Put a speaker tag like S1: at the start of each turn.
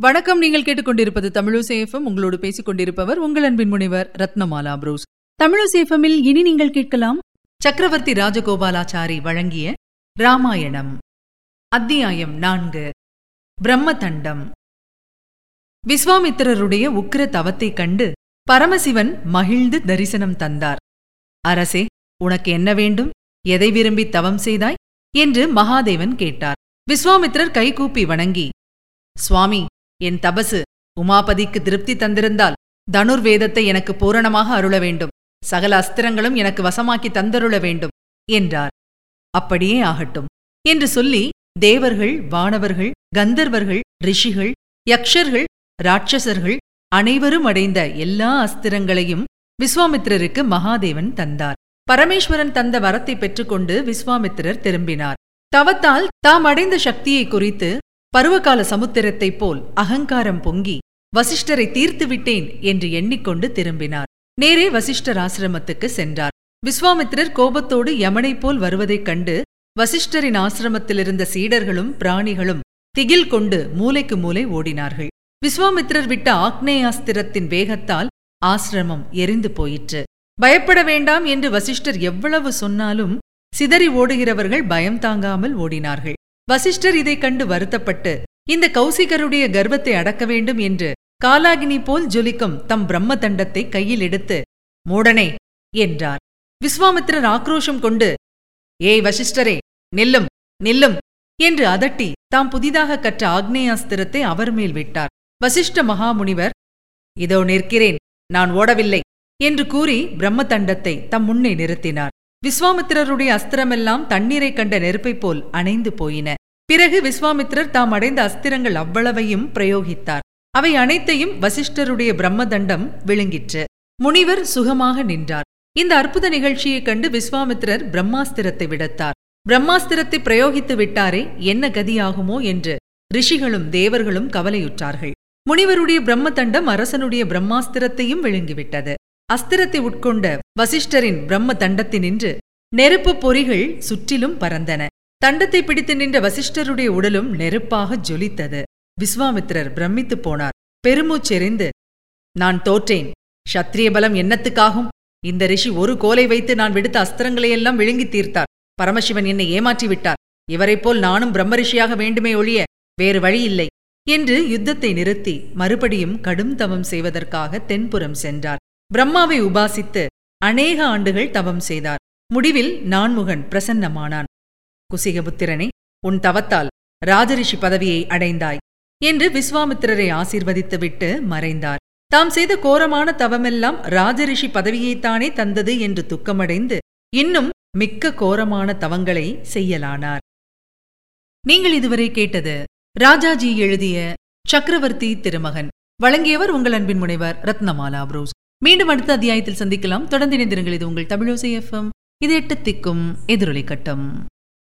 S1: வணக்கம். நீங்கள் கேட்டுக்கொண்டிருப்பது தமிழசேஃபம் உங்களோடு பேசிக் கொண்டிருப்பவர் உங்கள் அன்பின் முனைவர் ரத்னமாலா புரூஸ்.
S2: தமிழசேஃபமில் இனி நீங்கள் கேட்கலாம்
S1: சக்கரவர்த்தி ராஜகோபாலாச்சாரி வழங்கிய ராமாயணம். அத்தியாயம் நான்கு. பிரம்மதண்டம். விஸ்வாமித்திரருடைய உக்கிர தவத்தைக் கண்டு பரமசிவன் மகிழ்ந்து தரிசனம் தந்தார். அரசே உனக்கு என்ன வேண்டும்? எதை விரும்பி தவம் செய்தாய்? என்று மகாதேவன் கேட்டார். விஸ்வாமித்திரர் கைகூப்பி வணங்கி சுவாமி என் தபசு உமாபதிக்கு திருப்தி தந்திருந்தால் தனுர்வேதத்தை எனக்கு பூரணமாக அருள வேண்டும். சகல அஸ்திரங்களும் எனக்கு வசமாக்கி தந்தருள வேண்டும் என்றார். அப்படியே ஆகட்டும் என்று சொல்லி தேவர்கள் வானவர்கள் கந்தர்வர்கள் ரிஷிகள் யக்ஷர்கள் ராட்சசர்கள் அனைவரும் அடைந்த எல்லா அஸ்திரங்களையும் விஸ்வாமித்திரருக்கு மகாதேவன் தந்தார். பரமேஸ்வரன் தந்த வரத்தை பெற்றுக்கொண்டு விஸ்வாமித்திரர் திரும்பினார். தவத்தால் தாம் அடைந்த சக்தியை குறித்து பருவகால சமுத்திரத்தைப் போல் அகங்காரம் பொங்கி வசிஷ்டரை தீர்த்து விட்டேன் என்று எண்ணிக்கொண்டு திரும்பினார். நேரே வசிஷ்டர் ஆசிரமத்துக்கு சென்றார். விஸ்வாமித்திரர் கோபத்தோடு யமனைப் போல் வருவதைக் கண்டு வசிஷ்டரின் ஆசிரமத்திலிருந்த சீடர்களும் பிராணிகளும் திகில் கொண்டு மூலைக்கு மூலை ஓடினார்கள். விஸ்வாமித்திரர் விட்ட ஆக்னேயாஸ்திரத்தின் வேகத்தால் ஆசிரமம் எரிந்து போயிற்று. பயப்பட வேண்டாம் என்று வசிஷ்டர் எவ்வளவு சொன்னாலும் சிதறி ஓடுகிறவர்கள் பயம் தாங்காமல் ஓடினார்கள். வசிஷ்டர் இதைக் கண்டு வருத்தப்பட்டு இந்த கௌசிகருடைய கர்வத்தை அடக்க வேண்டும் என்று காலாகினி போல் ஜொலிக்கும் தம் பிரம்ம தண்டத்தை கையில் எடுத்து மூடனே! என்றார். விஸ்வாமித்திரர் ஆக்ரோஷம் கொண்டு ஏய் வசிஷ்டரே நில்லும் நில்லும்! என்று அதட்டி தாம் புதிதாக கற்ற ஆக்னேயாஸ்திரத்தை அவர் மேல் விட்டார். வசிஷ்ட மகாமுனிவர் இதோ நிற்கிறேன் நான் ஓடவில்லை! என்று கூறி பிரம்ம தண்டத்தை தம் முன்னே நிறுத்தினார். விஸ்வாமித்திரருடைய அஸ்திரமெல்லாம் தண்ணீரைக் கண்ட நெருப்பைப் போல் அணைந்து போயின. பிறகு விஸ்வாமித்ரர் தாம் அடைந்த அஸ்திரங்கள் அவ்வளவையும் பிரயோகித்தார். அவை அனைத்தையும் வசிஷ்டருடைய பிரம்மதண்டம் விழுங்கிற்று. முனிவர் சுகமாக நின்றார். இந்த அற்புத நிகழ்ச்சியைக் கண்டு விஸ்வாமித்திரர் பிரம்மாஸ்திரத்தை விடுத்தார். பிரம்மாஸ்திரத்தை பிரயோகித்து விட்டாரே என்ன கதியாகுமோ என்று ரிஷிகளும் தேவர்களும் கவலையுற்றார்கள். முனிவருடைய பிரம்மதண்டம் அரசனுடைய பிரம்மாஸ்திரத்தையும் விழுங்கிவிட்டது. அஸ்திரத்தை உட்கொண்ட வசிஷ்டரின் பிரம்ம தண்டத்தினின்று நெருப்புப் பொறிகள் சுற்றிலும் பறந்தன. தண்டத்தை பிடித்து நின்ற வசிஷ்டருடைய உடலும் நெருப்பாக ஜொலித்தது. விஸ்வாமித்திரர் பிரமித்துப் போனார். பெருமூச்செறிந்து நான் தோற்றேன். சத்திரிய பலம் என்னத்துக்காகும்? இந்த ரிஷி ஒரு கோலை வைத்து நான் விடுத்த அஸ்திரங்களையெல்லாம் விழுங்கி தீர்த்தார். பரமசிவன் என்னை ஏமாற்றி விட்டார் இவரைப் போல் நானும் பிரம்மரிஷியாக வேண்டுமே ஒழிய வேறு வழியில்லை என்று யுத்தத்தை நிறுத்தி மறுபடியும் கடும் தவம் செய்வதற்காக தென்புறம் சென்றார். பிரம்மாவை உபாசித்து அநேக ஆண்டுகள் தவம் செய்தார். முடிவில் நான்முகன் பிரசன்னமானான். குசிகபுத்திரனே உன் தவத்தால் ராஜரிஷி பதவியை அடைந்தாய் என்று விஸ்வாமித்திரரை ஆசீர்வதித்துவிட்டு மறைந்தார். தாம் செய்த கோரமான தவமெல்லாம் ராஜரிஷி பதவியைத்தானே தந்தது என்று துக்கமடைந்து இன்னும் மிக்க கோரமான தவங்களை செய்யலானார். நீங்கள் இதுவரை கேட்டது ராஜாஜி எழுதிய சக்கரவர்த்தி திருமகன். வழங்கியவர் உங்கள் அன்பின் முனைவர் ரத்னமாலா புரூஸ். மீண்டும் அடுத்த அத்தியாயத்தில் சந்திக்கலாம். தொடர்ந்து இணைந்திருங்கள். இது உங்கள் தமிழோசை எஃப்எம் இது எட்டு திக்கும் எதிரொலி கட்டம்.